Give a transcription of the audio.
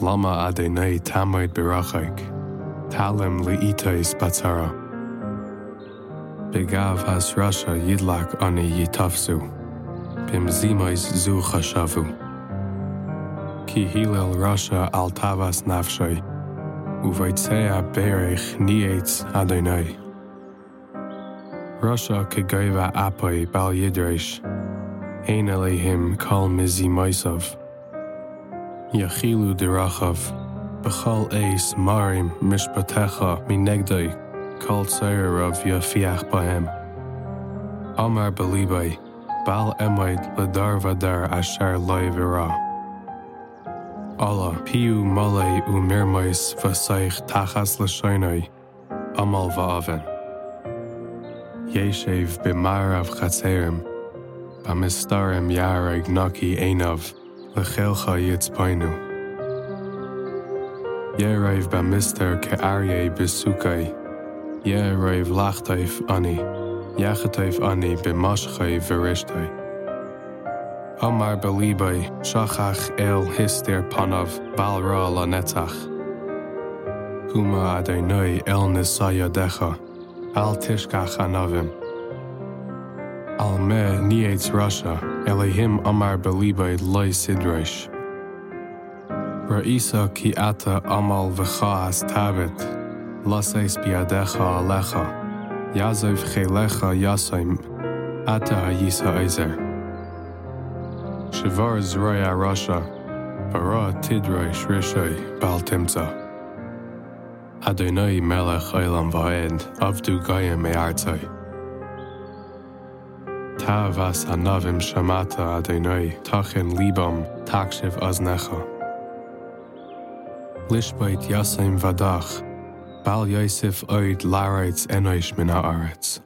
lama adéné tamáid birachaig, talim le itais batara. Begah has Rasha Yidlak ani yi tafsu, bim zimais. Ki hilel Rasha al tavas nafshai, uvaitsea berech nieits adéné. Rasha ke gaiva apai bal yidreish, ein him kal mizi maisov. Yachilu dirachav, bechal eis marim mishpatecha mi negdai, kal tsairav yafiach bahem. Amar belibai, bal emaid ledar vadar ashar loivira. Allah piu malay u mirmais vasaich tachas l'shoinai, amal va'aven. Yeshev Bimarav chatzerim, b'mistarim yarag naki einav, l'chelcha yitzpainu. Ye raif b'mister ke arye b'sukai, ye raif lachtaif ani, yachataif ani b'mashchai v'rishtai. Amar belibai shachach el hister panav balra la netzach. Huma adonai el nisaya decha, al tishkach anavim. Al me nietz rasha, elehim amar belibai loy sidresh. Ra'isa ki ata amal v'chas tabit, laseis biadecha alecha, yazov chelecha yasaim, ata hayisa ezer. Shivar zroya rasha, bara tidroi shrishai bal timza. Adonai melech olam va'ed, avdu gayim me'artzai. Ta vas hanavim shamata Adonai, tachin libam, takshiv aznecha. Lishbait yasim vadach, bal yosef oid laraitz enoish min haaretz.